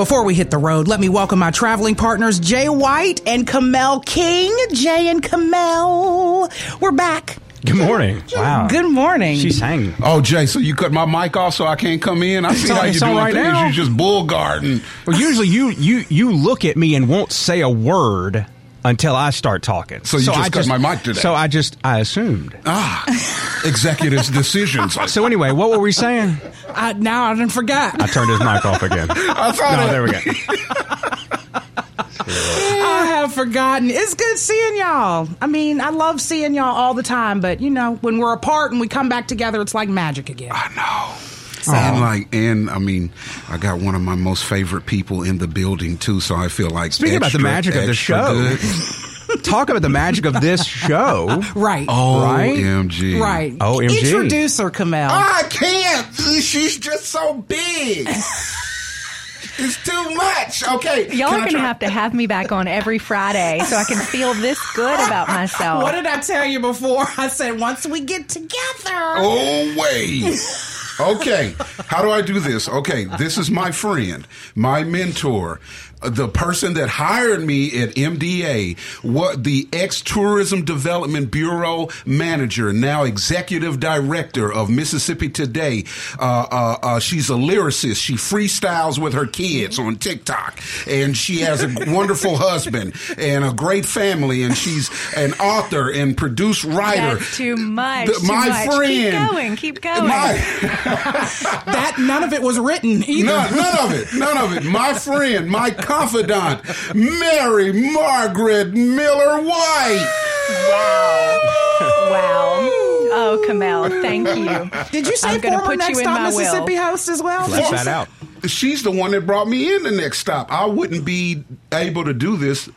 Before we hit the road, let me welcome my traveling partners, Jay White and Kamel King. Jay and Kamel, we're back. Good morning. Wow. Good morning. She's hanging. Oh, Jay, so you cut my mic off so I can't come in? I see It's how you it's doing right things. now. You just bull garden. Well, usually you you you look at me and won't say a word until I start talking. So you just I cut my mic today. So I just I assumed. Ah, executives' decisions. So anyway, what were we saying? I, now I didn't forget. I turned his mic off again. I thought No, it- there we go. I have forgotten. It's good seeing y'all. I mean, I love seeing y'all all the time, but you know, when we're apart and we come back together, it's like magic again. I know. And like, and I mean, I got one of my most favorite people in the building too, so I feel like Speaking about the magic of the show. good. Talk about the magic of this show. Right. Oh, Right? OMG. Right. OMG. Introduce her, Kamel. I can't. She's just so big. it's too much. Okay. Y'all can are going to have to have me back on every Friday so I can feel this good about myself. What did I tell you before? I said once we get together. Oh, wait. Okay. How do I do this? Okay. This is my friend, my mentor, the person that hired me at MDA, what the ex tourism development bureau manager, now executive director of Mississippi Today. Uh, uh, uh, she's a lyricist. She freestyles with her kids on TikTok, and she has a wonderful husband and a great family, and she's an author and produced writer. That's too much. The- too my much. friend. Keep going. Keep going. My- That none of it was written either. None, none of it. None of it. My friend, my confidant, Mary Margaret Miller White. wow. Wow. Oh, Kamel, thank you. Did you say I'm gonna former put Next you in Stop my will. Mississippi host as well? Flesh that out. She's the one that brought me in the next stop. I wouldn't be able to do this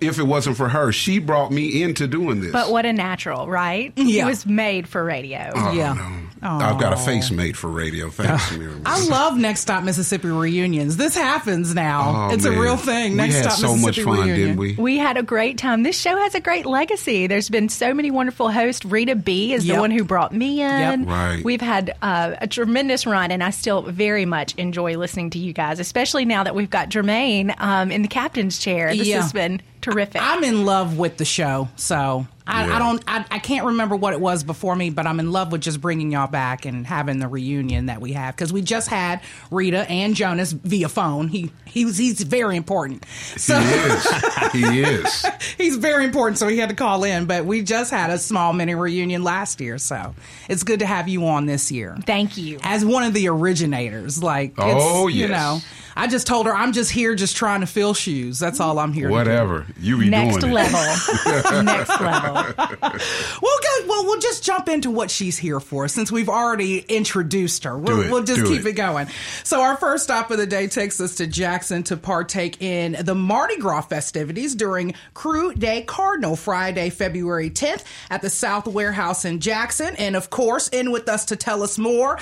if it wasn't for her. She brought me into doing this. But what a natural, right? Yeah. It was made for radio. Oh, Yeah. no. I've got a face made for radio. Thanks, Mary. I love Next Stop Mississippi reunions. This happens now. Oh, it's a real thing. Next We Next had Stop so Mississippi much fun, reunion. didn't we? We had a great time. This show has a great legacy. There's been so many wonderful hosts. Rita B is Yep. the one who brought me in. Yep. Right. We've had uh, a tremendous run, and I still very much enjoy listening to you guys, especially now that we've got Jermaine um, in the captain's chair. This Yeah. has been terrific. I'm in love with the show, so I, Yeah. I don't. I, I can't remember what it was before me, but I'm in love with just bringing y'all back and having the reunion that we have because we just had Rita and Jonas via phone. He he was he's very important. So He is. He is. he's very important, so he had to call in. But we just had a small mini reunion last year, so it's good to have you on this year. Thank you. as one of the originators. Like, it's, Oh, you know, I just told her I'm just here, just trying to fill shoes. That's all I'm here. to do. Whatever. You be Next doing level. it. Next level. Well, good. Well, we'll just jump into what she's here for since we've already introduced her. We'll, Do it. we'll just Do keep it. it going. So, our first stop of the day takes us to Jackson to partake in the Mardi Gras festivities during Krewe de Cardinal Friday, February 10th at the South Warehouse in Jackson. And of course, in with us to tell us more.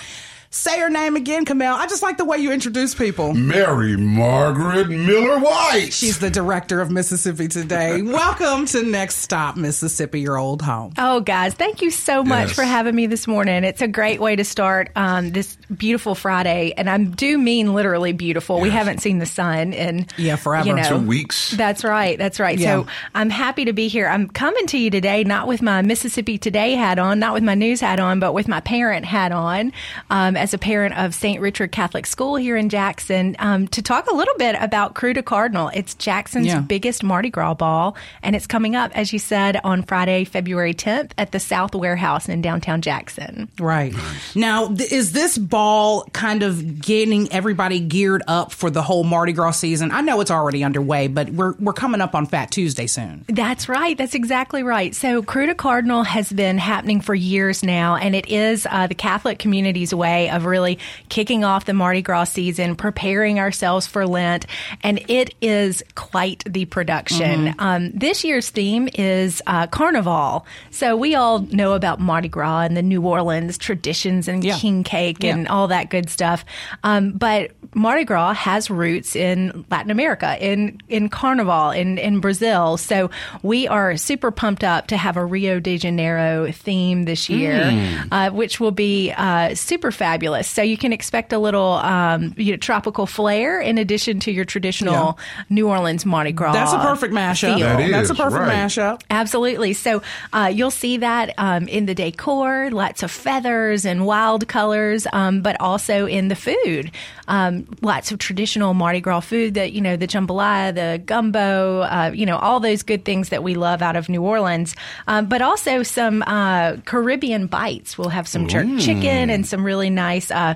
Say her name again, Kamel. I just like the way you introduce people. Mary Margaret Miller White. She's the director of Mississippi Today. Welcome to Next Stop, Mississippi, your old home. Oh, guys, thank you so much Yes. for having me this morning. It's a great way to start um, this beautiful Friday, and I do mean literally beautiful. We haven't seen the sun in Yeah, forever. You know, Two weeks. That's right. That's right. Yeah. So I'm happy to be here. I'm coming to you today, not with my Mississippi Today hat on, not with my news hat on, but with my parent hat on, um, as a parent of St. Richard Catholic School here in Jackson, um, to talk a little bit about Krewe de Cardinal. It's Jackson's Yeah. biggest Mardi Gras ball, and it's coming up, as you said, on Friday, February 10th at the South Warehouse in downtown Jackson. Right. Now, th- is this ball kind of getting everybody geared up for the whole Mardi Gras season? I know it's already underway, but we're, we're coming up on Fat Tuesday soon. That's right. That's exactly right. So, Krewe de Cardinal has been happening for years now, and it is uh, the Catholic community's way way of really kicking off the Mardi Gras season, preparing ourselves for Lent, and it is quite the production. Mm-hmm. Um, this year's theme is uh, Carnival. So we all know about Mardi Gras and the New Orleans traditions and Yeah. king cake and Yeah. all that good stuff. Um, but Mardi Gras has roots in Latin America, in in Carnival, in in Brazil. So we are super pumped up to have a Rio de Janeiro theme this year, uh, which will be uh, super fabulous. So you can expect a little um, you know, tropical flair in addition to your traditional New Orleans Mardi Gras. That's a perfect mashup. feel. That That's a perfect right. mashup. Absolutely. So uh, you'll see that um, in the decor, lots of feathers and wild colors, um, but also in the food. Um, lots of traditional Mardi Gras food that, you know, the jambalaya, the gumbo, uh, you know, all those good things that we love out of New Orleans, um, but also some uh, Caribbean bites. We'll have some jerk chicken and some really nice. Uh,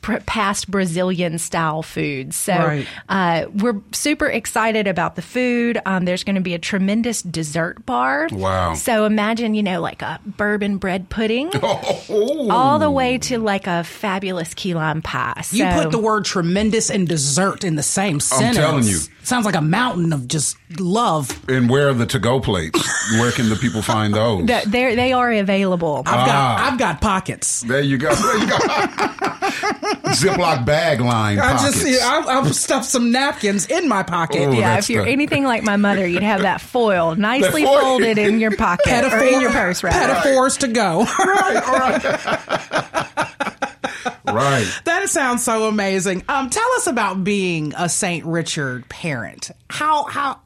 pr- past Brazilian style foods. So Right. uh, we're super excited about the food. Um, there's going to be a tremendous dessert bar. Wow. So imagine, you know, like a bourbon bread pudding, Oh, all the way to like a fabulous key lime pie. So, You put the word tremendous and dessert in the same sentence. telling you. Sounds like a mountain of just love. and where are the to-go plates? Where can the people find those? Th- they're, they are available. I've got Ah. I've got pockets. There you go. There you go. Ziploc bag line I pockets. just I've, I've stuffed some napkins in my pocket. Oh, yeah, if you're the- anything like my mother, you'd have that foil nicely foil. folded in your pocket or in your purse, rather. Metaphors to go. right, all right. Right. That sounds so amazing. Um, tell us about being a St. Richard parent. How how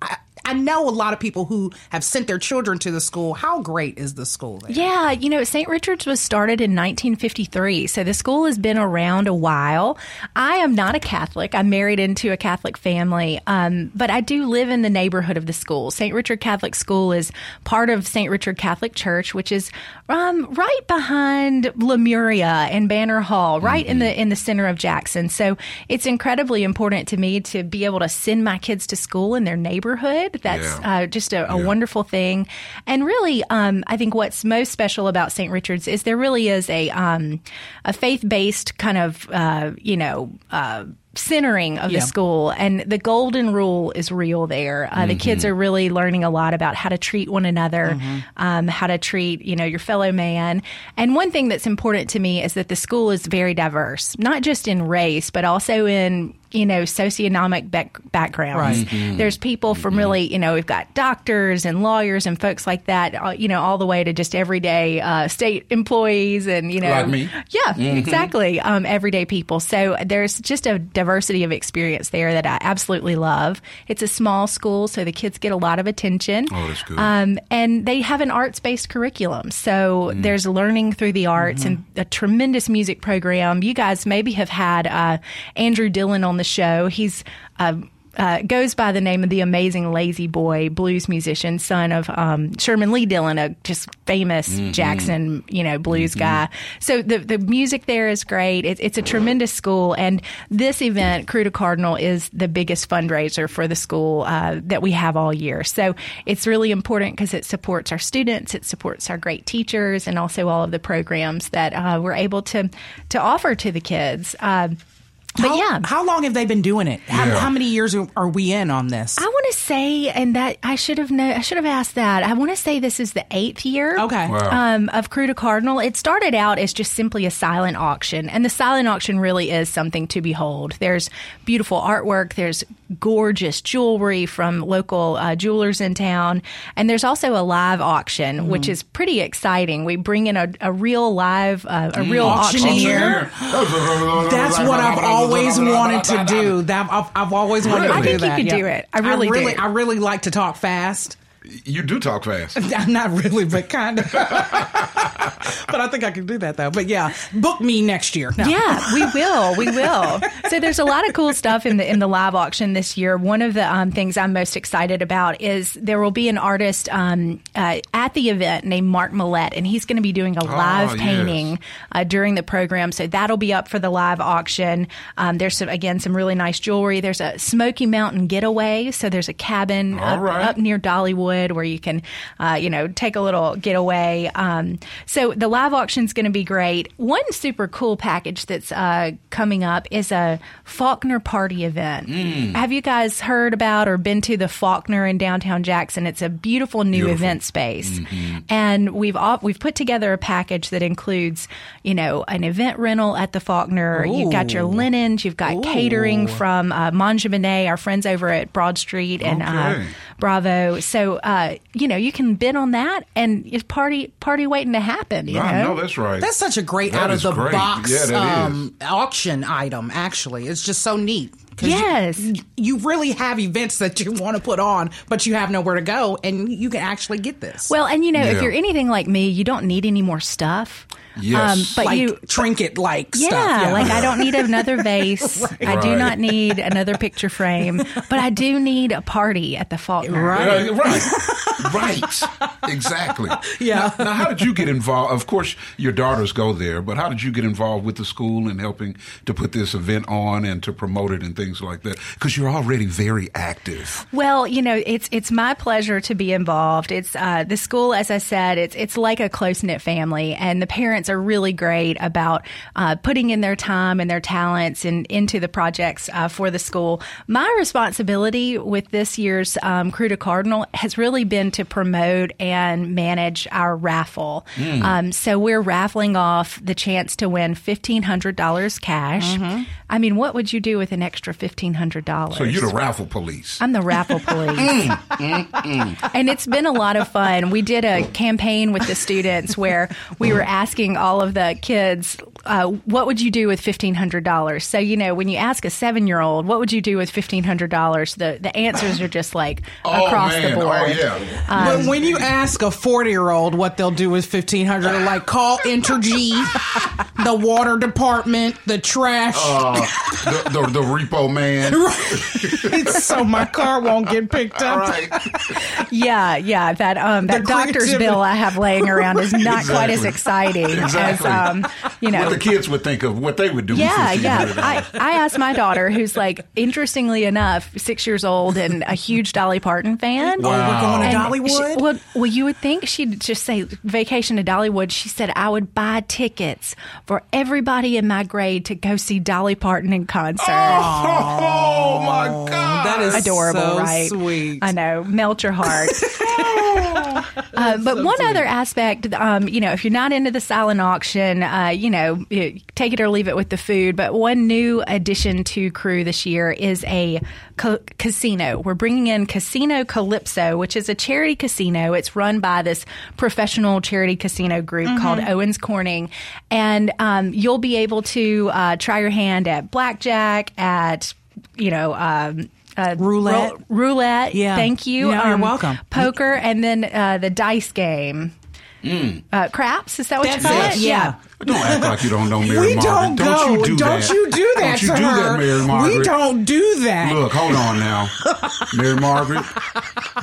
I, know a lot of people who have sent their children to the school. How great is the school there? Yeah, you know, St. Richard's was started in 1953, so the school has been around a while. I am not a Catholic. I'm married into a Catholic family, um, but I do live in the neighborhood of the school. St. Richard Catholic School is part of St. Richard Catholic Church, which is um, right behind Lemuria and Banner Hall, right in the in the center of Jackson. So it's incredibly important to me to be able to send my kids to school in their neighborhood. That's Yeah. uh, just a, a wonderful thing. And really, um, I think what's most special about St. Richard's is there really is a um, a faith based kind of uh, you know. Uh, centering of Yeah. the school and the golden rule is real there. Uh, the kids are really learning a lot about how to treat one another um, how to treat you know your fellow man. And one thing that's important to me is that the school is very diverse not just in race but also in you know socioeconomic back- backgrounds. Right. there's people from really you know we've got doctors and lawyers and folks like that uh, you know all the way to just everyday uh, state employees and you know Like me. yeah exactly um, everyday people. So there's just a diversity of experience there that i absolutely love. It's a small school so the kids get a lot of attention. Oh, that's good. um, and they have an arts-based curriculum. So there's learning through the arts and a tremendous music program. You guys maybe have had uh, andrew dillon on the show. He's uh, uh, goes by the name of the amazing Lazy Boy blues musician, son of um, Sherman Lee Dillon, a just famous Jackson, you know, blues guy. So the the music there is great. It, it's a tremendous school, and this event, Krewe de Cardinal, is the biggest fundraiser for the school uh, that we have all year. So it's really important because it supports our students, it supports our great teachers, and also all of the programs that uh, we're able to to offer to the kids. But How, yeah, how long have they been doing it? How, Yeah. how many years are we in on this? I want to say, and that I should have know, I should have asked that. I want to say this is the eighth year. Okay. Wow. Um, of Krewe de Cardinal. It started out as just simply a silent auction, and the silent auction really is something to behold. There's beautiful artwork. There's gorgeous jewelry from local uh, jewelers in town, and there's also a live auction, which is pretty exciting. We bring in a, a real live, uh, a real Auctioneer? auctioneer. That's what I've always wanted to do. That I've, I've always wanted Really? to I do think you that. could yeah. do it. I really really, do. I really like to talk fast. You do talk fast. Not really, but kind of. but I think I can do that though. But yeah, book me next year. No. Yeah, we will. We will. So there's a lot of cool stuff in the in the live auction this year. One of the um, things I'm most excited about is there will be an artist um, uh, at the event named Mark Millette, and he's going to be doing a live yes. painting uh, during the program. So that'll be up for the live auction. Um, there's some, again some really nice jewelry. There's a Smoky Mountain getaway. So there's a cabin up, right. up near Dollywood Where you can, uh, you know, take a little getaway. Um, so the live auction is going to be great. One super cool package that's uh, coming up is a Faulkner party event. Mm. Have you guys heard about or been to the Faulkner in downtown Jackson? It's a beautiful new Beautiful. event space, Mm-hmm. and we've all, we've put together a package that includes, you know, an event rental at the Faulkner. You've got your linens, you've got catering from uh, Mangia Bene, our friends over at Broad Street and uh, Okay. Bravo. So uh, you know, you can bid on that, and it's party party waiting to happen. You I know, know that's right. That's such a great That out of the great. box Yeah, um, auction item. Actually, it's just so neat. 'Cause you- Yes. you, really have events that you want to put on, but you have nowhere to go, and you can actually get this. Well, and you know, if you're anything like me, you don't need any more stuff. Um, Yes. but like you trinket like Yeah, stuff. like I don't need another vase. I do not need another picture frame, but I do need a party at the Faulkner. Right. Uh, right, right, exactly. Yeah. Now, now, how did you get involved? Of course, your daughters go there, but how did you get involved with the school and helping to put this event on and to promote it and things like that? Because you're already very active. Well, you know, it's it's my pleasure to be involved. It's uh, the school, as I said, it's it's like a close knit family, and the parents are really great about uh, putting in their time and their talents and into the projects uh, for the school. My responsibility with this year's um, Krewe de Cardinal has really been to promote and manage our raffle. Um, so we're raffling off the chance to win fifteen hundred dollars cash. I mean, what would you do with an extra fifteen hundred dollars? So you're the raffle police. I'm the raffle police. and it's been a lot of fun. We did a campaign with the students where we were asking all of the kids, uh, what would you do with $1,500? So, you know, when you ask a seven year old, what would you do with $1,500? The, the answers are just like oh across man! the board. Oh yeah. but when you ask a 40 year old what they'll do with 1500 they're like call Entergy, the water department, the trash. Uh, the, the, the repo man. so my car won't get picked up. Right. Yeah, yeah. That um, that The doctor's bill I have laying around is not quite as exciting Exactly. as um, you know What the kids would think of what they would do. Yeah, yeah. I, I asked my daughter, who's like, interestingly enough, six years old and a huge Dolly Parton fan. Oh, we're going to Dollywood? she- well, well, you would think she'd just say vacation to Dollywood. She said I would buy tickets for everybody in my grade to go see Dolly Parton in concert. Oh my God! that is Adorable, so right? sweet. I know, melt your heart. Uh, but one other aspect, um, you know, if you're not into the silent auction, uh, you know, take it or leave it with the food. But one new addition to Crew this year is a ca- casino. We're bringing in Casino Calypso, which is a charity casino. It's run by this professional charity casino group called Owens Corning, and um, you'll be able to uh, try your hand at blackjack, at you know. Um, uh, Roulette. ro- roulette. Yeah. Thank you. Um, you're welcome. Poker and then uh, the dice game. Uh, craps? Is that what That's you call it, it? yeah. Don't act like you don't know Mary we Margaret. don't go. you do don't that. you do that Don't you do her. that, Mary Margaret. We don't do that. Look, hold on now, Mary Margaret.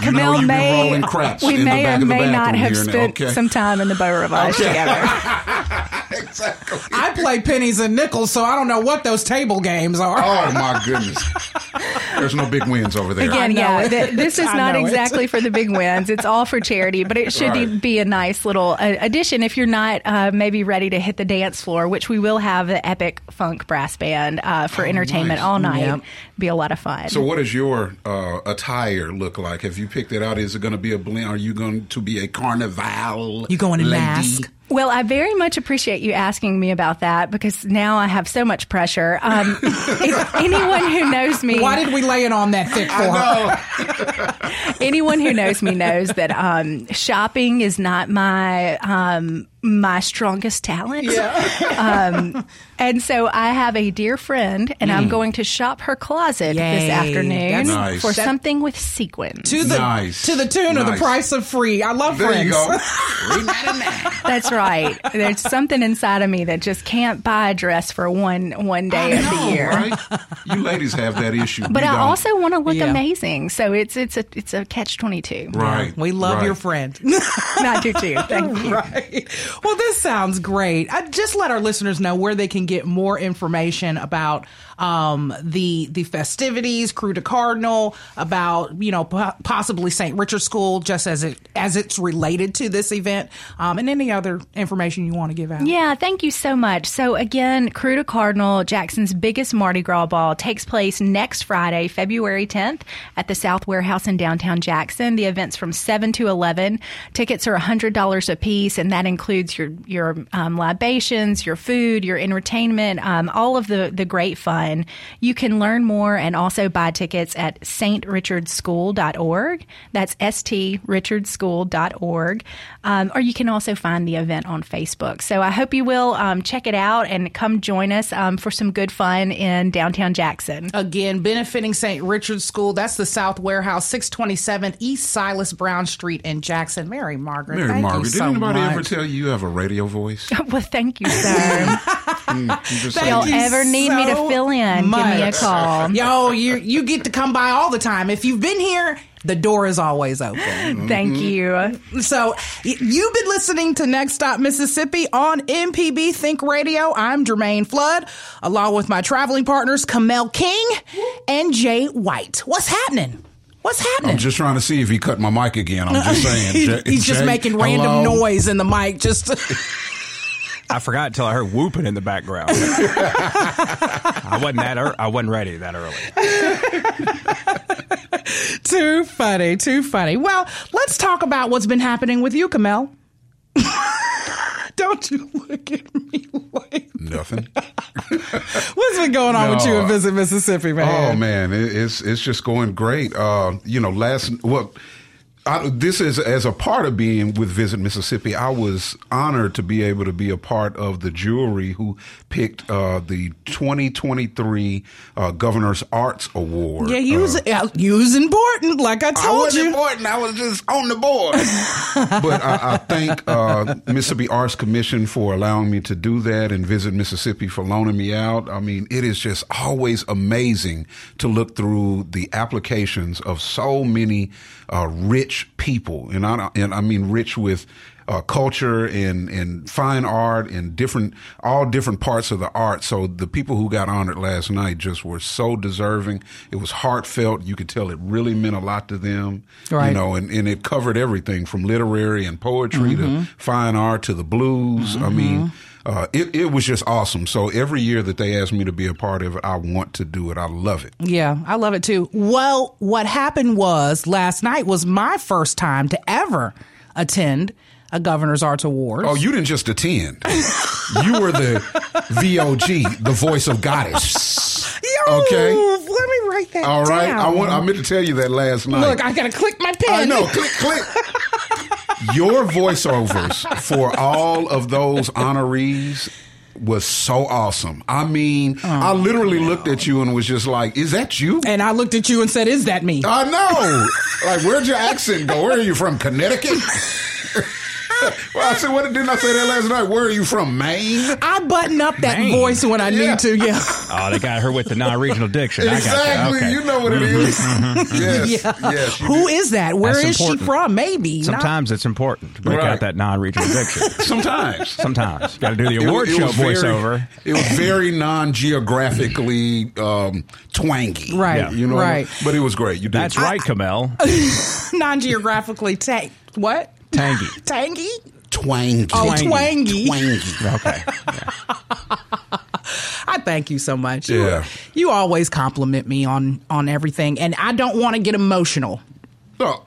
You know Camille you've been may, rolling craps we in the may back or of the may not have spent okay? some time in the Beau Rivage Okay. together. exactly. I play pennies and nickels, so I don't know what those table games are. Oh my goodness. There's no big wins over there. Again, yeah, it. th- this is I not know it. exactly for the big wins. It's all for charity, but it should Right. be a nice little uh, addition if you're not uh, maybe ready to hit the dance floor, which we will have the Epic Funk Brass Band uh, for entertainment nice. all night. Yep. Be a lot of fun. So, what does your uh, attire look like? Have you picked it out? Is it going to be a blend? Are you going to be a carnival? You going in lady? mask? Well, I very much appreciate you asking me about that because now I have so much pressure. Um, if anyone who knows me, Why did we lay it on that thick for anyone who knows me knows that um, shopping is not my um, my strongest talent. Um, and so I have a dear friend, and I'm going to shop her closet Yay. this afternoon Nice. for That- something with sequins. To the Nice. to the tune of the price of free. I love There friends. you go. Three ninety nine. That's right. There's something inside of me that just can't buy a dress for one one day of the year. right? You ladies have that issue. But We I don't. also want to look Yeah. amazing, so it's it's a it's a catch twenty two. right. We love right. your friend. Not do too. Thank you. right. Well, this sounds great. I just let our listeners know where they can get more information about um, the the festivities, Krewe de Cardinal, about you know po- possibly St. Richard School, just as it as it's related to this event, um, and any other information you want to give out. Yeah, thank you so much. So again, Krewe de Cardinal, Jackson's biggest Mardi Gras ball takes place next Friday, February 10th at the South Warehouse in downtown Jackson. The event's from 7 to 11. Tickets are $100 a piece, and that includes your your um, libations, your food, your entertainment, um, all of the, the great fun. You can learn more and also buy tickets at strichardschool.org. That's strichardschool.org. Um, or you can also find the event on Facebook. So I hope you will um, check it out and come join us um, for some good fun in downtown Jackson. Again, benefiting St. Richard's School. That's the South Warehouse, 627 East Silas Brown Street in Jackson. Mary Margaret. Mary thank Margaret, you did so anybody much. ever tell you you have a radio voice? well, thank you, sir. You just If say- y'all you ever need me to fill in, give me a call. Yo, you you get to come by all the time. If you've been here, the door is always open. Thank mm-hmm. you. So y- you've been listening to Next Stop Mississippi on MPB Think Radio. I'm Jermaine Flood, along with my traveling partners Kamel King and Jay White. What's happening? What's happening? I'm just trying to see if he cut my mic again. I'm just saying. He- Jay- he's just Jay, making random hello? noise in the mic. Just I forgot until I heard whooping in the background. I wasn't that. ear I wasn't ready that early. too funny, too funny. Well, let's talk about what's been happening with you, Kamel. Don't you look at me like Nothing. what's been going on with you in No. Visit Mississippi, man? Oh man, it's it's just going great. Uh, you know, last well, I, this is as a part of being with Visit Mississippi. I was honored to be able to be a part of the jury who picked uh, the 2023 uh, Governor's Arts Award. Yeah, you was, yeah, you was important, like I I told wasn't you. important. I was just on the board. but I, I thank uh, Mississippi Arts Commission for allowing me to do that and visit Mississippi for loaning me out. I mean, it is just always amazing to look through the applications of so many uh, rich people, and I and I mean rich with. Uh, culture and, and fine art and different, all different parts of the art. So the people who got honored last night just were so deserving. It was heartfelt. You could tell it really meant a lot to them. Right. You know, and, and it covered everything from literary and poetry to fine art to the blues. I mean, uh, it, it was just awesome. So every year that they ask me to be a part of it, I want to do it. I love it. Yeah, I love it too. Well, what happened was last night was my first time to ever attend a Governor's Arts Awards. Oh, you didn't just attend. you were the VOG, the voice of goddess. Yo, okay. Let me write that All right. down. I want. I meant to tell you that last night. Look, I gotta click my pen. I know. Click, click. Your voiceovers for all of those honorees was so awesome. I mean, I oh, literally looked at you and was just like, "Is that you?" And I looked at you and said, "Is that me?" I know. like, where'd your accent go? Where are you from? Connecticut? Well, I said, what didn't I say that last night? Where are you from? Maine? I button up that Maine. voice when I Yeah. need to. Yeah. Oh, they got her with the non-regional diction. I got Exactly. you. Okay. You know what it mm-hmm. is. Mm-hmm. Mm-hmm. Yes. yeah. Yes. Who did. is that? Where is That's she important. from? Maybe. Not- Sometimes it's important to break Right. out that non-regional diction. Sometimes. Sometimes got to do the award it show was very- voiceover. It was very non-geographically um, twangy, Right, Yeah. You know, right. But it was great. You did. That's right, Kamel. non-geographically ta- what? Tangy. Tangy? Twangy. Oh, twangy. Twangy. Okay. I thank you so much. You- Yeah. You, always compliment me on on everything, and I don't want to get emotional. Oh,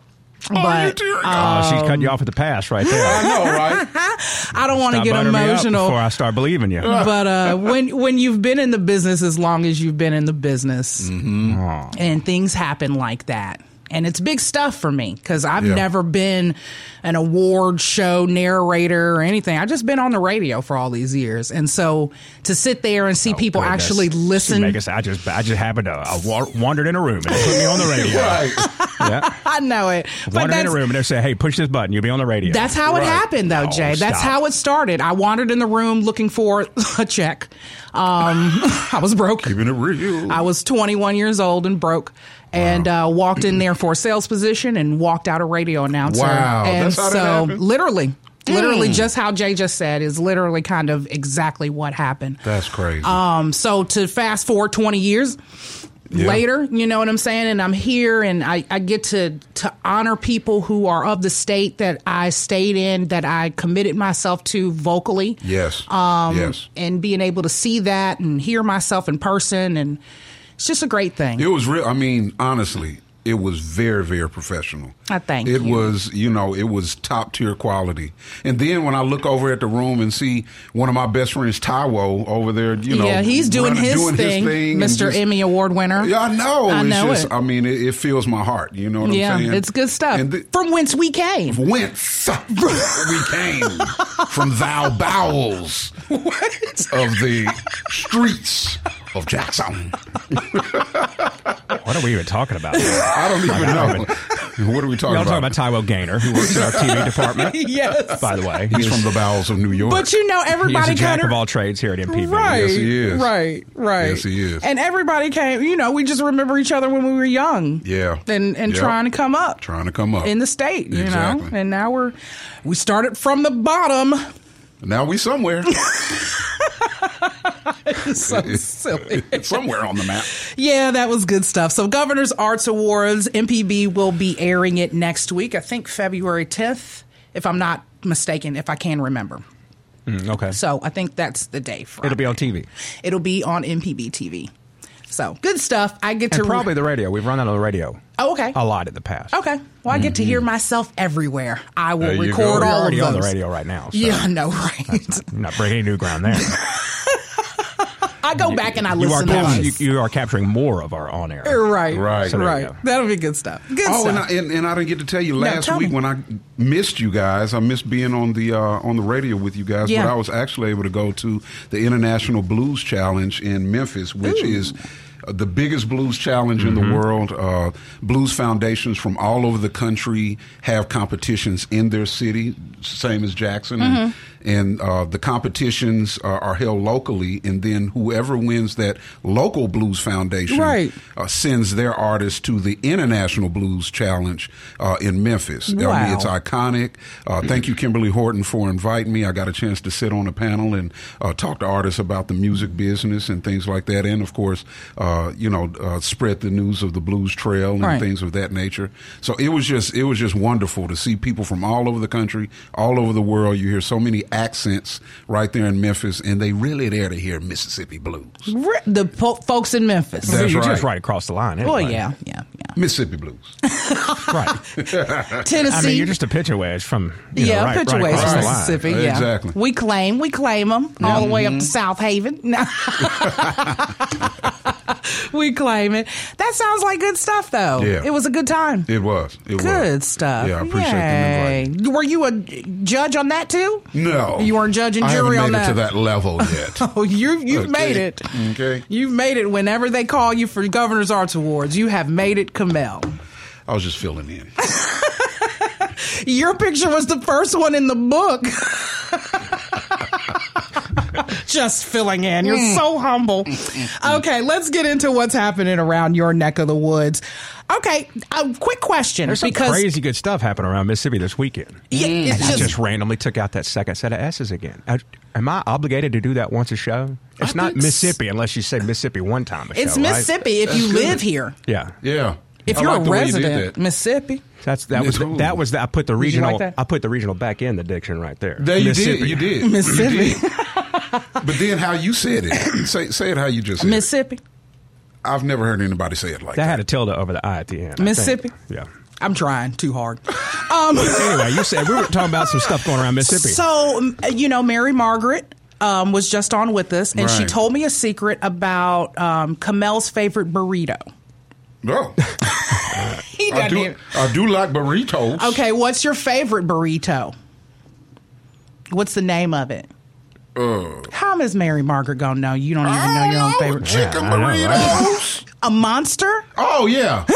But, you dear Oh, God. she's cutting you off at the pass right I there. know, right? I don't want to get buttering me up emotional. before I start believing you. but uh, when when you've been in the business as long as you've been in the business, Mm-hmm. and things happen like that, and it's big stuff for me because I've Yeah. never been an award show narrator or anything. I've just been on the radio for all these years, and so to sit there and see people Goodness. actually listen, Make us- I just, I just happened to, I wa- wandered in a room and they put me on the radio. right. Yeah. I know it. But Wandered in a room and they say, "Hey, push this button. You'll be on the radio." That's how it happened, though, Oh, Jay. That's how it started. I wandered in the room looking for a check. Um, I was broke. Keeping it real. I was 21 years old and broke, and uh, walked in there for a sales position and walked out a radio announcer. Wow, and that's how that so literally. Literally, just how Jay just said is literally kind of exactly what happened. That's crazy. Um, so to fast forward 20 years Yeah. later, you know what I'm saying? And I'm here and I, I get to, to honor people who are of the state that I stayed in, that I committed myself to vocally. yes. Um, yes. And being able to see that and hear myself in person. And it's just a great thing. It was real. I mean, honestly, it was very, very professional. I thank it you. was, you know, it was top tier quality. And then when I look over at the room and see one of my best friends, Taiwo, over there, you know, yeah, he's doing, running- his, doing thing, and Mr. just- Emmy Award winner. Yeah, I know. I it's know just, it. I mean, it, it fills my heart. You know what yeah, I'm saying? it's good stuff. From whence we came. whence we came from thou bowels of the streets of Jackson. What are we even talking about? I don't even know. what are we talking Y'all about? talking about Taiwo Gaynor, who works in our TV department. yes. By the way, He's from the bowels of New York. But you know, He is everybody a jack kind of all trades here at MPB. Right. Yes, he is. Right. Right. Yes, he is. And everybody came. You know, we just remember each other when we were young. Yeah. And and Yep. trying to come up trying to come up in the state. You Exactly. know. And now we're we started from the bottom. Now we somewhere. so silly. somewhere on the map. Yeah, that was good stuff. So, Governor's Arts Awards, MPB will be airing it next week. I think February 10th, if I'm not mistaken, if I can remember. Mm, okay. So, I think that's the day. Friday. It'll be on TV. It'll be on MPB TV. So, good stuff. I get And to probably the radio. We've run out of the radio Oh, okay. a lot in the past. Okay. Well, I get to hear myself everywhere. I will record go. All already of on the radio right now. So Yeah, no, right? I'm not breaking any new ground there. I go back and I you, are listen cap- to you, you are capturing more of our on air. Right, Right. So right. That'll be good stuff. Good Oh, and stuff. I, and, and I didn't get to tell you last tell week me. when I missed you guys. I missed being on the uh, on the radio with you guys, Yeah. but I was actually able to go to the International Blues Challenge in Memphis, which is uh, the biggest blues challenge in Mm-hmm. the world. Uh, blues foundations from all over the country have competitions in their city, same as Jackson, Mm-hmm. And, uh, the competitions are, are held locally, and then whoever wins that local blues foundation Right. uh, sends their artists to the International Blues Challenge uh, in Memphis. I Wow. mean, it's iconic. Uh, thank you, Kimberly Horton, for inviting me. I got a chance to sit on a panel and uh, talk to artists about the music business and things like that, and of course, uh, you know, uh, spread the news of the Blues Trail and Right. things of that nature. So it was just it was just wonderful to see people from all over the country, all over the world. You hear so many accents right there in Memphis, and they really there to hear Mississippi blues. Re- the po- folks in Memphis. That's You're right. just right across the line. Oh Anyway. yeah, yeah, yeah. Mississippi blues. Right. Tennessee. I mean, you're just a pitch away from you know, yeah, right, picture right ways across from. Mississippi. Yeah, Exactly. We claim, we claim them all the way up to Mm-hmm. Southaven. We claim it. That sounds like good stuff, though. Yeah. it was a good time. It was. It was Good was. stuff. Yeah, I appreciate Yay. the invite. Were you a judge on that too? No, You weren't judge and I jury haven't on made it to that. that level yet. Oh, you you've Okay. made it. Okay. You've made it. Whenever they call you for Governor's Arts Awards, you have made it, Kamel. I was just filling in. Your picture was the first one in the book. Just filling in. You're Mm. so humble. Okay, let's get into what's happening around your neck of the woods. Okay, a quick question There's some because crazy good stuff happening around Mississippi this weekend. Yeah, it's And I just, just randomly took out that second set of S's again. I, am I obligated to do that once a show? It's I not think s- Mississippi unless you say Mississippi one time a it's show, right? Mississippi if you good. live here. Yeah, Yeah. If I you're like a the way you resident, that. Mississippi. that's that was Ooh. that was the, I put the you like regional? I put the regional back in the diction right there. There you Mississippi. did. You did. Mississippi. You did. but then how you said it. Say say it how you just said Mississippi. it. I've never heard anybody say it like That that. had a tilde over the I at the end. Mississippi? Yeah. I'm trying too hard. Um, Anyway, you said we were talking about some stuff going around Mississippi. So, you know, Mary Margaret um, was just on with us, and she told me a secret about um, Kamel's favorite burrito. No. He I doesn't do even- I do like burritos. Okay, what's your favorite burrito? What's the name of it? Uh, How is Mary Margaret gonna know? You don't even know your own favorite. chicken Yeah, I burritos. A monster? Oh yeah.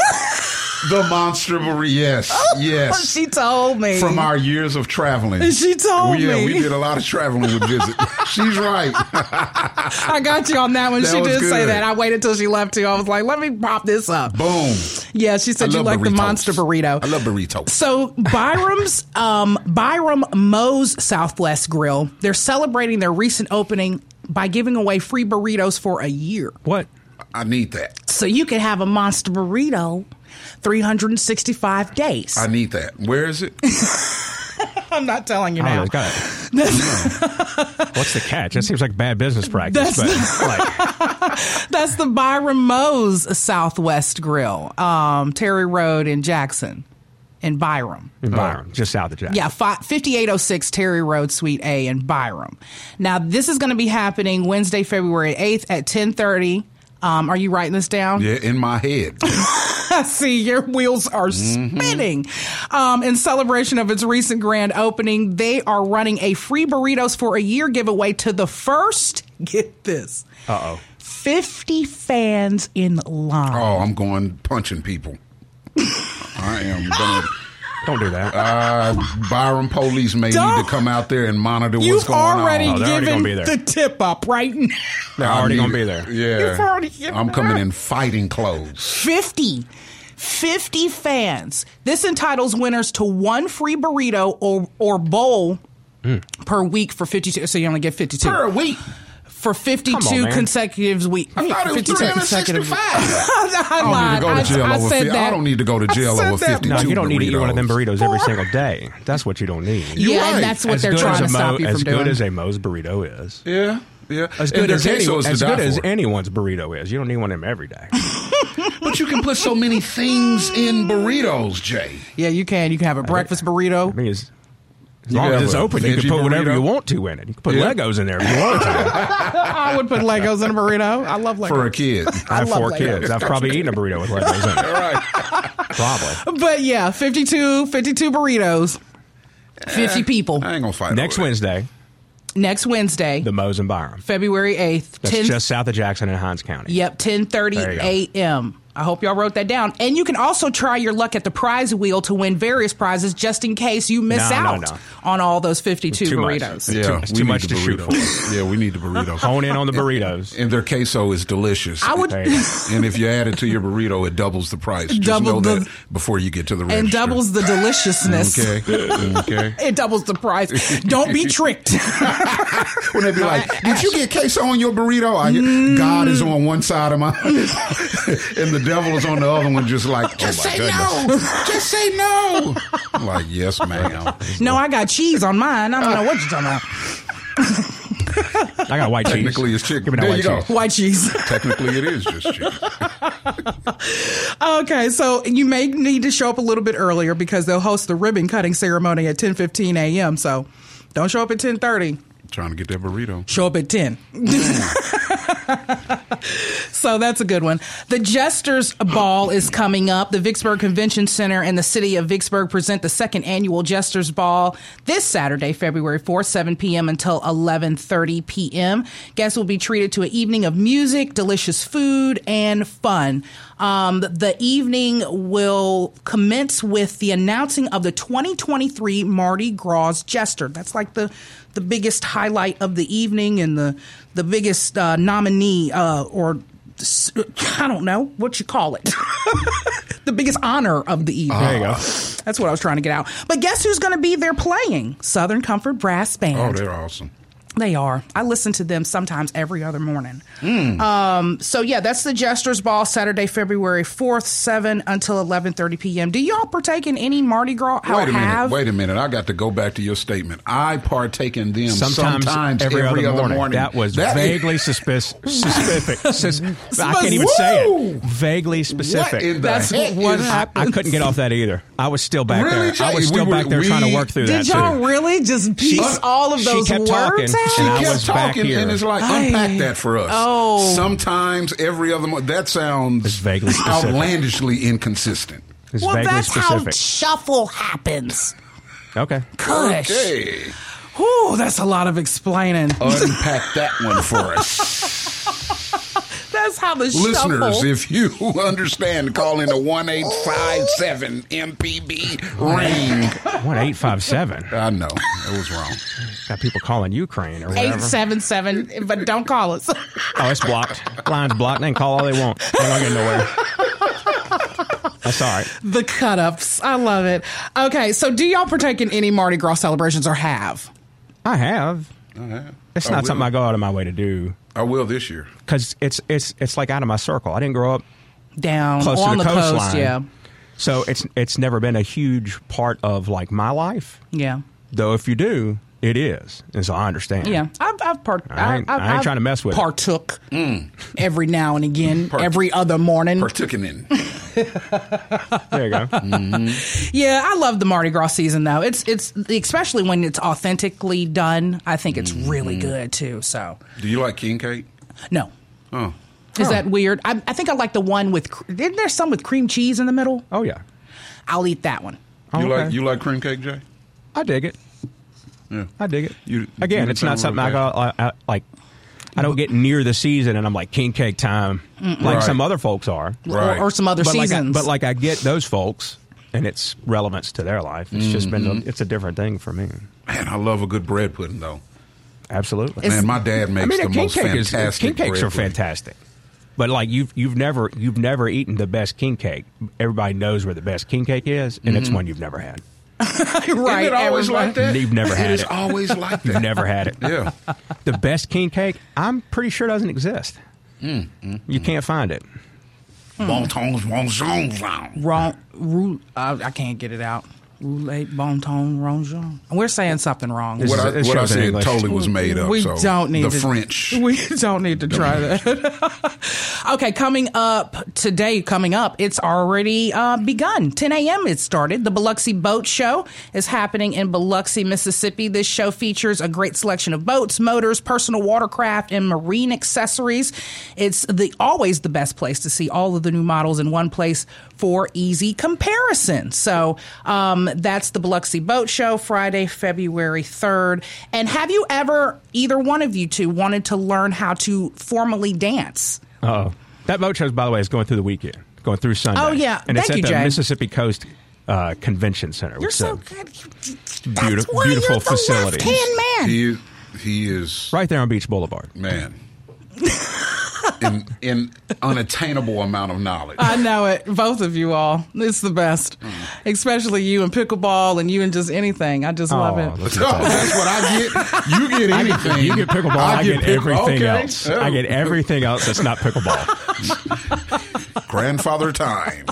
The monster burrito. Yes, yes. She told me. From our years of traveling. She told yeah, me. we did a lot of traveling with visit. She's right. I got you on that one. That she was did say that. I waited till she left too. I was like, let me pop this up. Boom. Yeah, she I said you love like the monster burrito. I love burrito So Byram's um, Byram Moe's Southwest Grill, they're celebrating their recent opening by giving away free burritos for a year. What? I need that. So you can have a monster burrito 365 days. I need that. Where is it? I'm not telling you I now. don't it's What's the catch? That seems like bad business practice. That's- but like, That's the Byram Moe's Southwest Grill, um, Terry Road in Jackson, in Byram. in Byram, just south of Jackson. Yeah, fi- 5806 Terry Road, Suite A in Byram. Now, this is going to be happening Wednesday, February 8th at 1030. Um, are you writing this down? Yeah, in my head. I see your wheels are spinning. Um, in celebration of its recent grand opening, they are running a free burritos for a year giveaway to the first, get this, Uh oh. 50 fans in line. Oh, I'm going punching people. I am going to. Don't do that. Uh, Byram police may need Don't. to come out there and monitor what's You've going already on. Oh, they're already given gonna be there. the tip up right now. They're I already going to be there. Yeah. You've already given I'm coming up. in fighting clothes. 50. 50 fans. This entitles winners to one free burrito or, or bowl per week for 52. So you only get 52. Per week. For 52 on, consecutive weeks. I thought it was 365. I, I don't need to go to jail I over said fi- I don't need to go to jail over that. 52 No, you don't need to eat one of them burritos. burritos every single day. That's what you don't need. You yeah, right. and that's what as they're trying to a stop Mo- you from good doing. as good as a Moe's burrito is. Yeah, yeah. As good as, any, queso is to as good as anyone's burrito is. You don't need one of them every day. But you can put so many things in burritos, Jay. yeah, you can. You can have a breakfast burrito. I mean, as, as long as it's open, you can veggie put whatever you want to in it. You can put Yeah. Legos in there if you want to. I would put Legos in a burrito. I love Legos. For a kid. I have four Legos. kids. I've probably eaten a burrito with Legos in it. right. Probably. But yeah, 52, 52 burritos. Eh, 50 people. I ain't gonna fight Next over that. Wednesday, Next Wednesday, the Moe's and Byram. February 8th. That's 10 just south of Jackson in Hinds County. Yep, 10:30 There you go. a.m. I hope y'all wrote that down. And you can also try your luck at the prize wheel to win various prizes just in case you miss No, no, out no. on all those 52 Too much. burritos. Yeah, too- it's too much the to shoot for. Yeah, we need the burritos. Hone in on the burritos. And their queso is delicious. I would There you go. and if you add it to your burrito, it doubles the price. Just Double know the- that before you get to the register. and doubles the deliciousness. Okay. Okay. It doubles the price. Don't be tricked. When they be like, "Did you get queso on your burrito?" I, God is on one side of my, and the devil is on the other one, just like, "Just Oh say no, just say no." I'm like, "Yes, ma'am." no, I got cheese on mine. I don't know what you're talking about. I got white cheese. Technically, it's chicken. Give me that There white you go. cheese. White cheese. Technically, it is just chicken. Okay, so you may need to show up a little bit earlier because they'll host the ribbon cutting ceremony at 10:15 a.m. So don't show up at 10:30. Trying to get that burrito. show up at 10. so that's a good one. The Jesters Ball is coming up. The Vicksburg Convention Center and the city of Vicksburg present the second annual Jesters Ball this Saturday, February 4th, 7 p.m. until 11:30 p.m. Guests will be treated to an evening of music, delicious food, and fun. Um, the evening will commence with the announcing of the 2023 Mardi Gras Jester. That's like the the biggest highlight of the evening and the the biggest uh, nominee uh, or I don't know what you call it. the biggest honor of the evening. There you go. That's what I was trying to get out. But guess who's going to be there playing? Southern Comfort Brass Band. Oh, they're awesome. They are. I listen to them sometimes every other morning. Hmm. Um, so yeah, that's the Jesters Ball Saturday, February fourth, seven until eleven thirty p.m. Do y'all partake in any Mardi Gras? Wait a minute. have? Wait a minute. I got to go back to your statement. I partake in them Sometimes, sometimes, every, other, morning. morning. That was That is- vaguely suspicious. specific. Sus- I can't even say it. Vaguely specific. What in the That's heck what is- happened. I couldn't get off that either. I was still back Really, there. I was still We were- back there we- trying to work through Did that Did y'all too. really just piece all of she those kept words talking. Out? She And I kept was back talking, here. and it's like Ay. unpack that for us. Oh. sometimes every other. month. that sounds It's vaguely specific. outlandishly inconsistent. It's well, vaguely that's specific. how shuffle happens. okay. Kush. Okay, Whew, that's a lot of explaining. unpack that one for us. That's That's how the Listeners, shuffle. if you understand, call in a one eight five seven MPB ring. One eight five seven. I know it was wrong. Got people calling Ukraine or whatever. Eight seven seven, but don't call us. Oh, it's blocked. Line's blocked. They can call all they want. They're not getting nowhere. That's all right. the cut ups. I love it. Okay, so do y'all partake in any Mardi Gras celebrations or have? I have. Uh-huh. It's I not will. something I go out of my way to do I will this year. because it's it's it's like out of my circle. I didn't grow up Down close on to the, the, coast, coastline, yeah. So it's it's never been a huge part of like my life. Yeah. Though if you do, it is, and so I understand. Yeah, I've, I've, part, I ain't- I've, I ain't I've trying to mess with it. Partook mm. every now and again, Part- every other morning. Partooking in. There you go. Mm-hmm. yeah, I love the Mardi Gras season though. It's it's especially when it's authentically done. I think it's really mm-hmm. good too. So Do you like king cake? no, Oh, is that oh. weird? I, I think I like the one with. cr- Isn't there some with cream cheese in the middle? Oh yeah, I'll eat that one. Oh, you Oh, like you like cream cake, Jay? I dig it. Yeah. I dig it. You- Again, you it's not something I real go I, I, like. I don't get near the season and I'm like king cake time, like Right. some other folks are. Right. Or, or some other but like, I, seasons. but like I get those folks and its relevance to their life. It's just been Mm-hmm. a, it's a different thing for me. Man, I love a good bread pudding though. Absolutely. Man, my dad makes I mean, the king most cake is fantastic. king cakes bread are pudding. fantastic. But like you've you've never you've never eaten the best king cake. Everybody knows where the best king cake is, and it's one you've never had. Right, Isn't it always everybody- like that? You've never had is it. always like that. You've never had it. Yeah. The best king cake, I'm pretty sure doesn't exist. You can't find it. Bon tons, bon tons, bon. Wrong. Roux, uh, I can't get it out. Roulette, bon ton, ronjon. We're saying something wrong. This What is- I, what I show's in said English. totally was made up. We so don't need the to, French. We don't need to try that. okay, coming up today, coming up, it's already uh, begun. 10 a.m. it started. The Biloxi Boat Show is happening in Biloxi, Mississippi. This show features a great selection of boats, motors, personal watercraft, and marine accessories. It's the always the best place to see all of the new models in one place for easy comparison. So um, that's the Biloxi Boat Show, Friday, February 3rd. And have you ever, either one of you two, wanted to learn how to formally dance? Oh, that boat show, by the way, is going through the weekend, going through Sunday. Oh, yeah. and it's Thank at you, the Jay. Mississippi Coast uh, Convention Center. You're which so is good. a That's why beautiful you're the facility, left-hand man. He he is right there on Beach Boulevard. man. in in unattainable amount of knowledge. I know it. Both of you all. It's the best. Mm. Especially you and pickleball and you and just anything. I just love Oh, it. look Oh, at that's what I get. You get anything. get, you get pickleball. I, get, pick- everything okay. else. Oh. I get everything else that's not pickleball. grandfather time.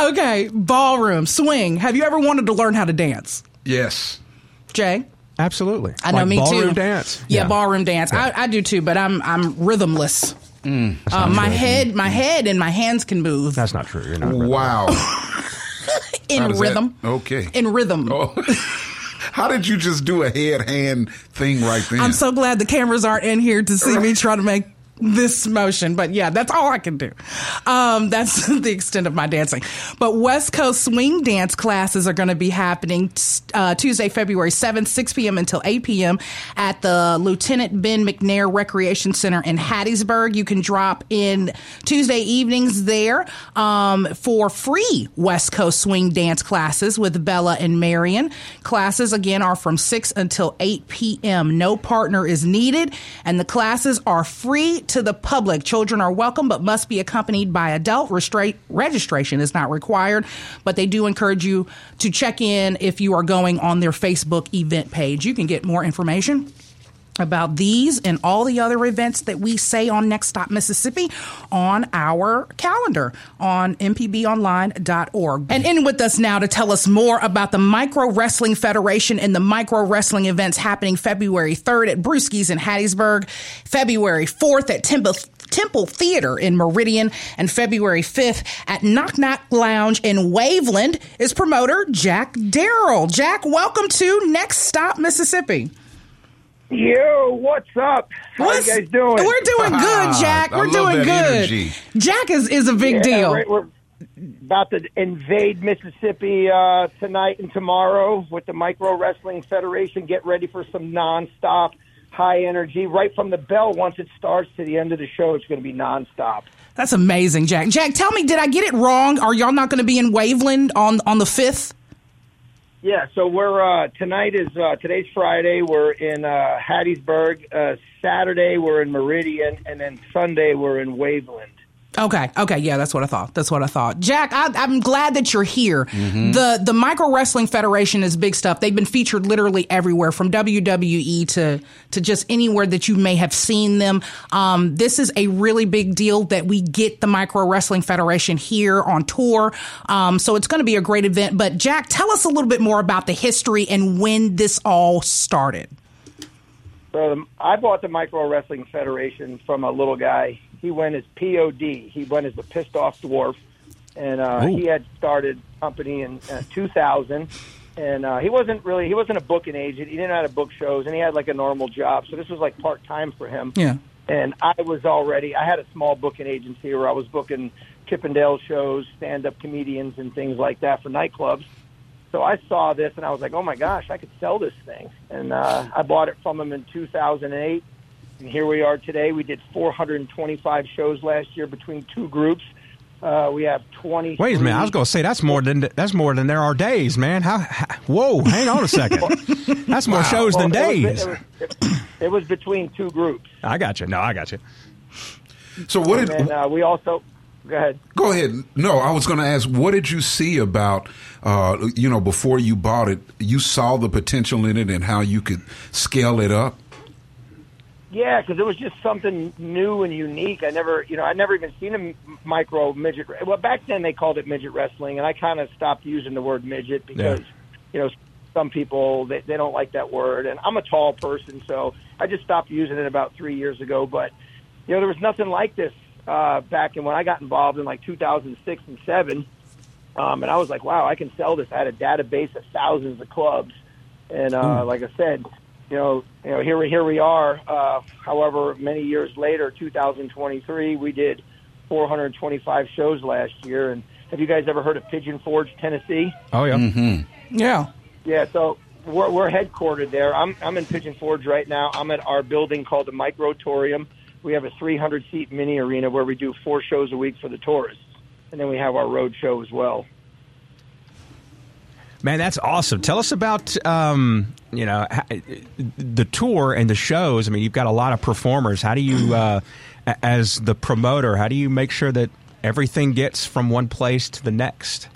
Okay, ballroom, swing. Have you ever wanted to learn how to dance? Yes. Jay? Absolutely. I know like me ballroom too. dance. Yeah, ballroom dance. I, I do too, but I'm I'm rhythmless. uh, my head, my head, and my hands can move That's not true. You're not. Wow. in How does that- rhythm. okay. In rhythm. Oh. How did you just do a head hand thing right then? I'm so glad the cameras aren't in here to see me try to make this motion. But yeah, that's all I can do. Um, that's the extent of my dancing. But West Coast swing dance classes are going to be happening uh, Tuesday, February 7th, 6 p.m. until 8 p.m. at the Lieutenant Ben McNair Recreation Center in Hattiesburg. You can drop in Tuesday evenings there um, for free West Coast swing dance classes with Bella and Marion. Classes again are from 6 until 8 p.m. No partner is needed, and the classes are free to the public. Children are welcome but must be accompanied by adult. Restra- registration is not required, but they do encourage you to check in if you are going on their Facebook event page. You can get more information about these and all the other events that we say on Next Stop Mississippi on our calendar on mpbonline.org. And in with us now to tell us more about the Micro Wrestling Federation and the micro wrestling events happening February 3rd at Brewski's in Hattiesburg, February 4th at Temple Temple Theater in Meridian and February 5th at Knock Knock Lounge in Waveland is promoter Jack Darrell. Jack, welcome to Next Stop Mississippi. Yo, what's up? How What's- you guys doing? We're doing good, Jack. We're doing good. energy. Jack is, is a big Yeah, deal. right, We're about to invade Mississippi uh, tonight and tomorrow with the Micro Wrestling Federation. Get ready for some nonstop high energy. Right from the bell, once it starts to the end of the show, it's going to be nonstop. That's amazing, Jack. Jack, tell me, did I get it wrong? Are y'all not going to be in Waveland on on the fifth? Yeah, so we're uh, tonight is uh, today's Friday. We're in uh, Hattiesburg. Uh, Saturday we're in Meridian, and then Sunday we're in Waveland. Okay, okay, yeah, that's what I thought. That's what I thought. Jack, I, I'm glad that you're here. The the Micro Wrestling Federation is big stuff. They've been featured literally everywhere, from WWE to to just anywhere that you may have seen them. Um, this is a really big deal that we get the Micro Wrestling Federation here on tour. Um, so it's going to be a great event. But Jack, tell us a little bit more about the history and when this all started. So um, I bought the Micro Wrestling Federation from a little guy. He went as POD. He went as the pissed off dwarf, and uh, he had started a company in uh, 2000. And uh, he wasn't really he wasn't a booking agent. He didn't know how to book shows, and he had like a normal job. So this was like part time for him. Yeah. And I was already I had a small booking agency where I was booking Chippendale shows, stand up comedians, and things like that for nightclubs. So I saw this and I was like, oh my gosh, I could sell this thing. And uh, I bought it from him in 2008. And here we are today. We did 425 shows last year between two groups. Uh, we have 20. Wait a minute. I was going to say that's more than that's more than there are days, man. How? how whoa, hang on a second. That's more shows than days. It was, it, was, it was between two groups. I got you. No, I got you. So what did? And uh, we also, go ahead. Go ahead. No, I was going to ask, what did you see about, uh, you know, before you bought it? You saw the potential in it and how you could scale it up. Yeah, because it was just something new and unique. I never, you know, I never even seen a micro midget. Well, back then they called it midget wrestling, and I kind of stopped using the word midget because, you know, some people they, they don't like that word, and I'm a tall person, so I just stopped using it about three years ago. But you know, there was nothing like this uh, back in when I got involved in like 2006 and seven, um, and I was like, wow, I can sell this. I had a database of thousands of clubs, and uh, like I said, you know, you know, here we here we are. Uh, however, many years later, 2023, we did 425 shows last year. And have you guys ever heard of Pigeon Forge, Tennessee? Oh yeah. mhm Yeah. Yeah, so we're, we're headquartered there. I'm I'm in Pigeon Forge right now. I'm at our building called the Microtorium. We have a 300 seat mini arena where we do four shows a week for the tourists, and then we have our road show as well. Man, that's awesome. Tell us about um, you know the tour and the shows. I mean, you've got a lot of performers. How do you, uh, as the promoter, how do you make sure that everything gets from one place to the next?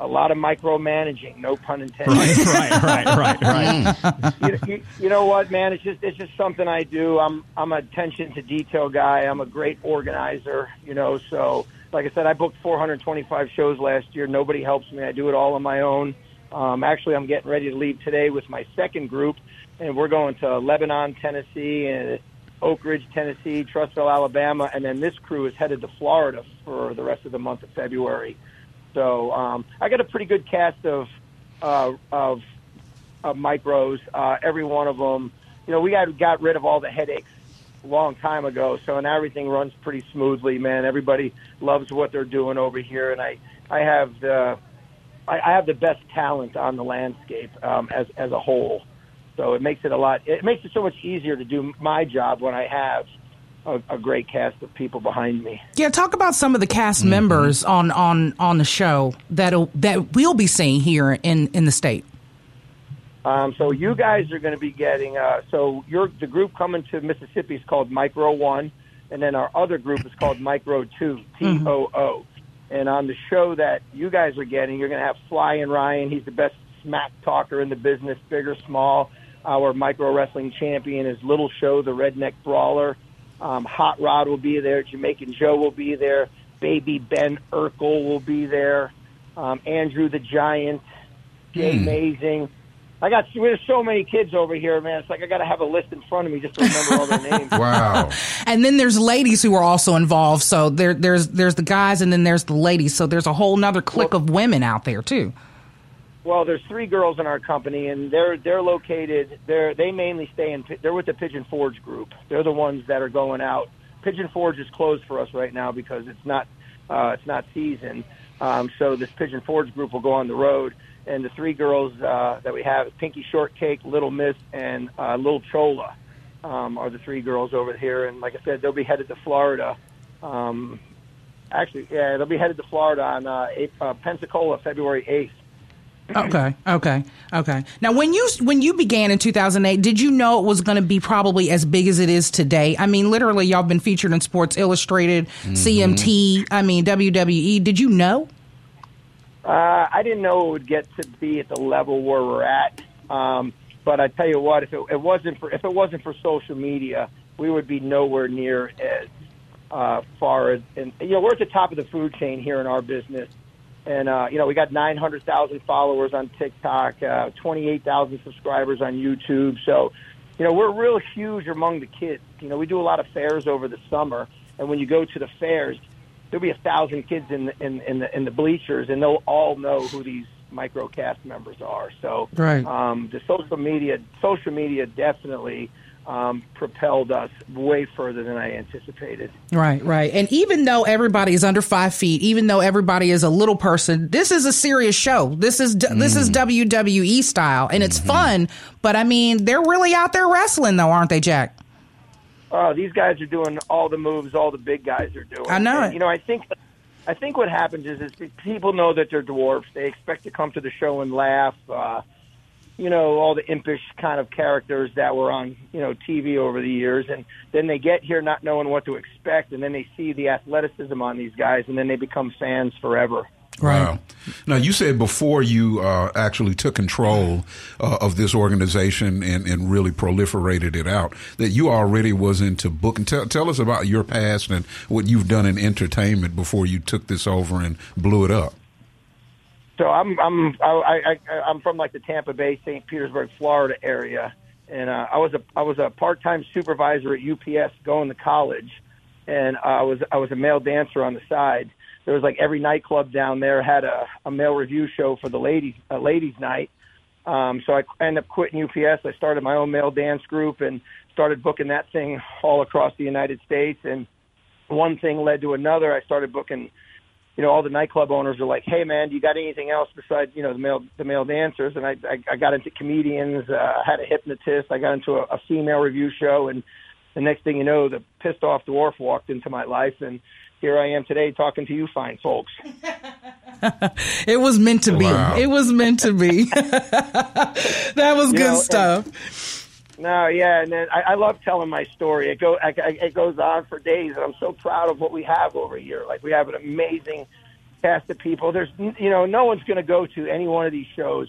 A lot of micromanaging, no pun intended. right, right, right, right. you, you, you know what, man? It's just it's just something I do. I'm I'm a attention to detail guy. I'm a great organizer. You know, so like I said, I booked 425 shows last year. Nobody helps me. I do it all on my own. Um, actually, I'm getting ready to leave today with my second group, and we're going to Lebanon, Tennessee, and Oak Ridge, Tennessee, Trussville, Alabama, and then this crew is headed to Florida for the rest of the month of February. So um, I got a pretty good cast of uh, of, of micros. Uh, every one of them, you know, we got got rid of all the headaches long time ago. So and everything runs pretty smoothly, man. Everybody loves what they're doing over here, and I I have the I, I have the best talent on the landscape um, as as a whole. So it makes it a lot. It makes it so much easier to do my job when I have a, a great cast of people behind me. Yeah, talk about some of the cast members on, on, on the show that that we'll be seeing here in, in the state. Um, so you guys are going to be getting. Uh, so your the group coming to Mississippi is called Micro One, and then our other group is called Micro Two, T O O. And on the show that you guys are getting, you're going to have Flyin' Ryan. He's the best smack talker in the business, big or small. Our micro wrestling champion is Little Show, the redneck brawler. Um, Hot Rod will be there. Jamaican Joe will be there. Baby Ben Urkel will be there. Um, Andrew the Giant. Jay Amazing. I got there's so many kids over here, man. It's like I got to have a list in front of me just to remember all their names. Wow. And then there's ladies who are also involved. So there there's there's the guys and then there's the ladies. So there's a whole nother clique of women out there too. Well, there's three girls in our company, and they're they're located. They're they mainly stay in. They're with the Pigeon Forge group. They're the ones that are going out. Pigeon Forge is closed for us right now because it's not uh, it's not season. Um, so this Pigeon Forge group will go on the road, and the three girls uh, that we have, Pinky Shortcake, Little Miss, and uh, Little Chola. um, are the three girls over here, and like I said, they'll be headed to Florida. Um, actually, yeah, they'll be headed to Florida on uh, eight, uh, Pensacola, February eighth. Okay, okay, okay. Now, when you when you began in 2008, did you know it was going to be probably as big as it is today? I mean, literally, y'all have been featured in Sports Illustrated, CMT, I mean WWE. Did you know? Uh, I didn't know it would get to be at the level where we're at. Um, but I tell you what, if it, it wasn't for if it wasn't for social media, we would be nowhere near as uh, far as. And you know, we're at the top of the food chain here in our business, and uh, you know, we got 900,000 followers on TikTok, uh, 28,000 subscribers on YouTube. So, you know, we're real huge among the kids. You know, we do a lot of fairs over the summer, and when you go to the fairs, there'll be a thousand kids in the, in, in the in the bleachers, and they'll all know who these microcast members are. So, Right. um, the social media social media definitely um, propelled us way further than I anticipated. Right, right. And even though everybody is under five feet, even though everybody is a little person, this is a serious show. This is this is WWE style, and it's fun. But I mean, they're really out there wrestling, though, aren't they, Jack? Oh, these guys are doing all the moves all the big guys are doing. I know And, it. You know, I think I think what happens is, is people know that they're dwarfs. They expect to come to the show and laugh. Uh, you know, all the impish kind of characters that were on, you know, TV over the years. And then they get here not knowing what to expect. And then they see the athleticism on these guys and then they become fans forever. Wow. Now, you said before you uh, actually took control uh, of this organization and, and really proliferated it out that you already was into booking. Tell, tell us about your past and what you've done in entertainment before you took this over and blew it up. So I'm I'm I, I I'm from like the Tampa Bay, St. Petersburg, Florida area, and uh, I was a I was a part time supervisor at UPS going to college, and uh, I was I was a male dancer on the side. There was like every nightclub down there had a, a male revue show for the ladies a ladies night. Um, so I ended up quitting UPS. I started my own male dance group and started booking that thing all across the United States. And one thing led to another. I started booking you know, all the nightclub owners are like, "Hey, man, do you got anything else besides you know the male the male dancers?" And I I, I got into comedians. Uh, I had a hypnotist. I got into a, a female revue show, and the next thing you know, the pissed off dwarf walked into my life, and here I am today talking to you fine folks. It was meant to be. Wow. It was meant to be. that was You good know, and- stuff. No, yeah, and then I, I love telling my story. It go, I, I, it goes on for days, and I'm so proud of what we have over here. Like we have an amazing cast of people. There's, you know, no one's going to go to any one of these shows.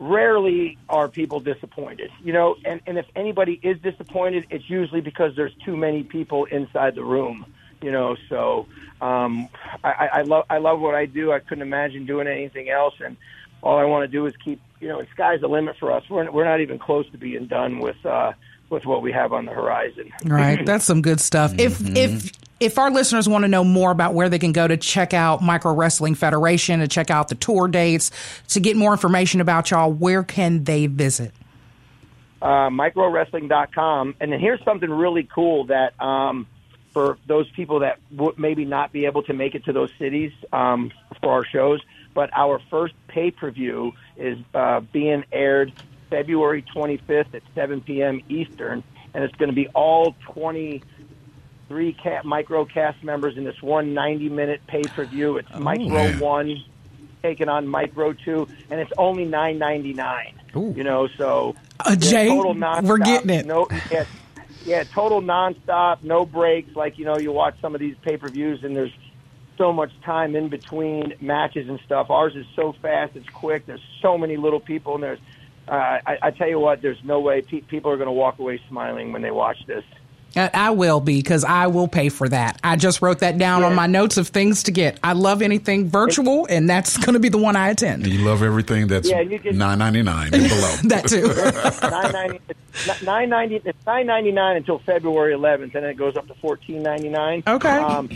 Rarely are people disappointed, you know, and and if anybody is disappointed, it's usually because there's too many people inside the room, you know. So um, I, I, I love I love what I do. I couldn't imagine doing anything else, and all I want to do is keep, you know, and sky's the limit for us. We're we're not even close to being done with uh, with what we have on the horizon. Right, that's some good stuff. If if if our listeners want to know more about where they can go to check out Micro Wrestling Federation, to check out the tour dates, to get more information about y'all, where can they visit? uh, microwrestling.com. And then here's something really cool that um, for those people that would maybe not be able to make it to those cities um, for our shows, but our first pay per view is uh, being aired February 25th at 7 p.m. Eastern, and it's going to be all 23 cat microcast members in this one 90 minute pay per view. It's Micro man. One taking on Micro Two, and it's only 9.99. You know, so Uh, Jay, total nonstop, we're getting it. No, yeah, yeah, total nonstop, no breaks. Like you know, you watch some of these pay per views, and there's so much time in between matches and stuff. Ours is so fast, it's quick. There's so many little people, and there's. Uh, I, I tell you what, there's no way pe- people are going to walk away smiling when they watch this. I will be because I will pay for that. I just wrote that down on my notes of things to get. I love anything virtual, and that's going to be the one I attend. You love everything that's Yeah, you can- nine ninety nine and below. That too. nine ninety nine ninety it's nine ninety nine until February eleventh, and then it goes up to fourteen ninety nine. Okay. Um,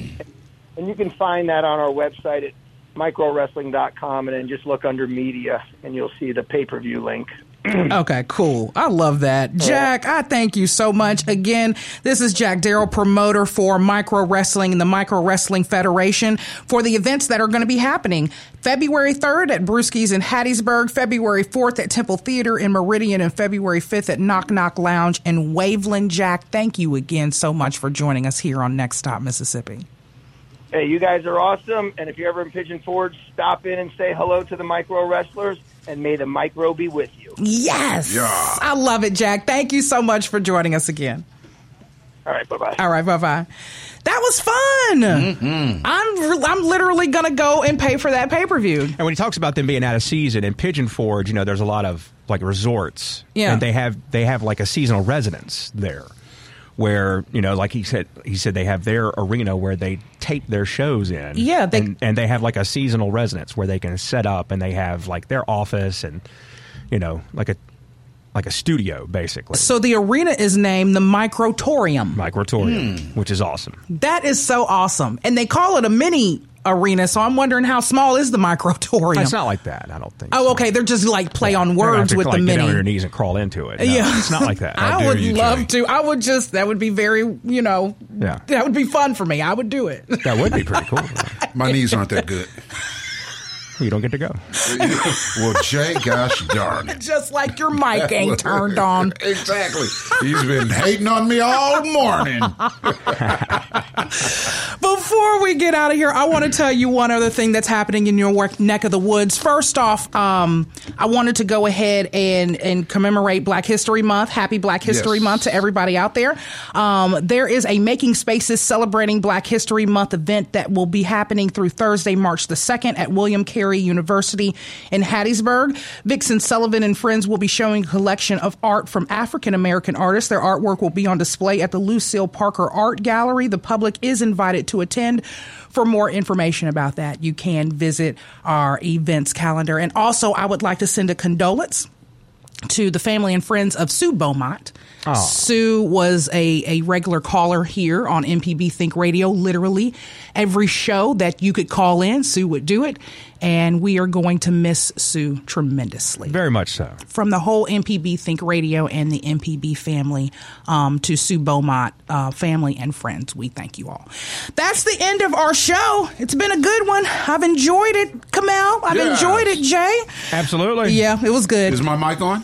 and you can find that on our website at microwrestling.com, and then just look under media, and you'll see the pay per view link. okay, cool. I love that. Jack, I thank you so much. Again, this is Jack Darrell, promoter for Micro Wrestling and the Micro Wrestling Federation for the events that are going to be happening February 3rd at Brewski's in Hattiesburg, February 4th at Temple Theater in Meridian, and February 5th at Knock Knock Lounge in Waveland. Jack, thank you again so much for joining us here on Next Stop Mississippi. Hey, you guys are awesome. And if you're ever in Pigeon Forge, stop in and say hello to the micro wrestlers, and may the micro be with you. Yes. Yeah. I love it, Jack. Thank you so much for joining us again. All right, bye bye. All right, bye bye. That was fun. Mm-hmm. I'm I'm literally gonna go and pay for that pay per view. And when he talks about them being out of season in Pigeon Forge, you know, there's a lot of like resorts, Yeah. and they have they have like a seasonal residence there, where you know, like he said, he said they have their arena where they tape their shows in. Yeah, they- and, and they have like a seasonal residence where they can set up, and they have like their office and you know, like a like a studio basically, So the arena is named the Microtorium. microtorium, hmm. which is awesome. That is so awesome, and they call it a mini arena. So I'm wondering how small is the Microtorium? It's not like that. I don't think. Oh, so. okay. They're just like play on They're gonna have words with like, the get mini. on your knees and crawl into it. No, Yeah. it's not like that. I dare would you, love Jay. to. I would just. That would be very. You know. Yeah. That would be fun for me. I would do it. That would be pretty cool. My knees aren't that good. You don't get to go. well, Jay, gosh darn it. just like your mic ain't turned on. exactly. He's been hating on me all morning. Before we get out of here, I want to tell you one other thing that's happening in your work neck of the woods. First off, um, I wanted to go ahead and, and commemorate Black History Month. Happy Black History Yes. Month to everybody out there. Um, there is a Making Spaces Celebrating Black History Month event that will be happening through Thursday, March the 2nd at William Carey University in Hattiesburg. Vixen Sullivan and friends will be showing a collection of art from African American artists. Their artwork will be on display at the Lucille Parker Art Gallery. The public is invited to attend. For more information about that, you can visit our events calendar. And also, I would like to send a condolence to the family and friends of Sue Beaumont. Sue was a, a regular caller here on MPB Think Radio. Literally every show that you could call in, Sue would do it. And we are going to miss Sue tremendously Very much so. from the whole MPB Think Radio and the MPB family um, to Sue Beaumont uh, family and friends. We thank you all. That's the end of our show. It's been a good one. I've enjoyed it, Kamel. I've Yes. enjoyed it, Jay. Absolutely. Yeah, it was good. Is my mic on?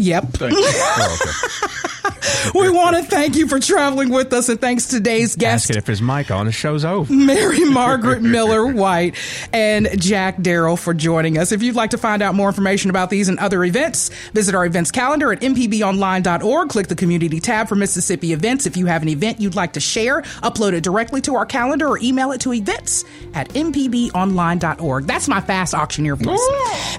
Yep. Thank you. Oh, okay. we want to thank you for traveling with us and thanks today's guest. Asking if his mic on, the show's over. Mary Margaret Miller White and Jack Darrell for joining us. If you'd like to find out more information about these and other events, visit our events calendar at mpbonline.org. Click the community tab for Mississippi events. If you have an event you'd like to share, upload it directly to our calendar or email it to events at mpbonline.org. That's my fast auctioneer voice.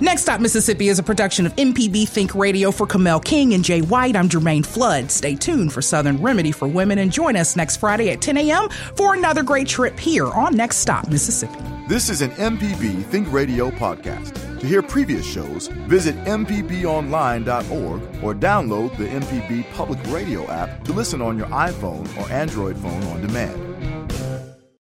Next Stop Mississippi is a production of MPB Think Radio for Kamel King and Jay White. I'm Jermaine Flood. Stay tuned for Southern Remedy for Women and join us next Friday at 10 a.m. for another great trip here on Next Stop Mississippi. This is an MPB Think Radio podcast. To hear previous shows, visit MPBOnline.org or download the MPB Public Radio app to listen on your iPhone or Android phone on demand.